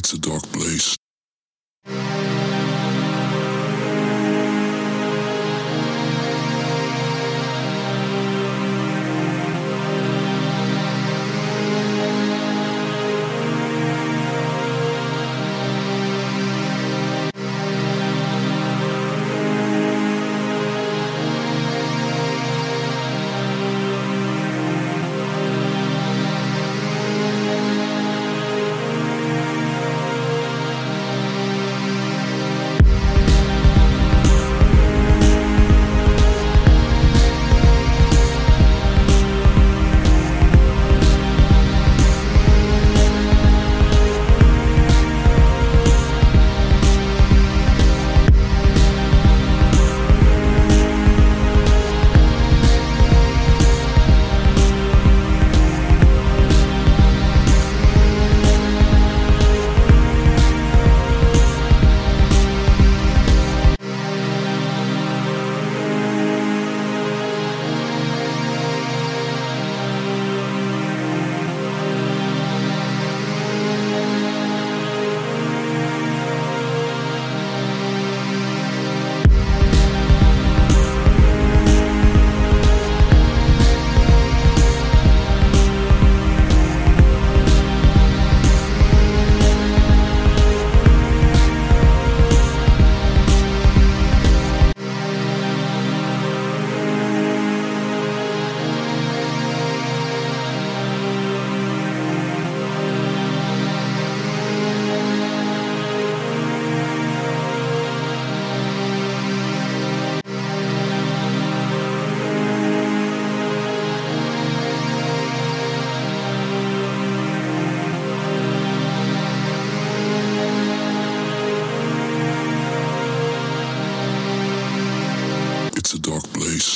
It's a dark place. It's a dark place.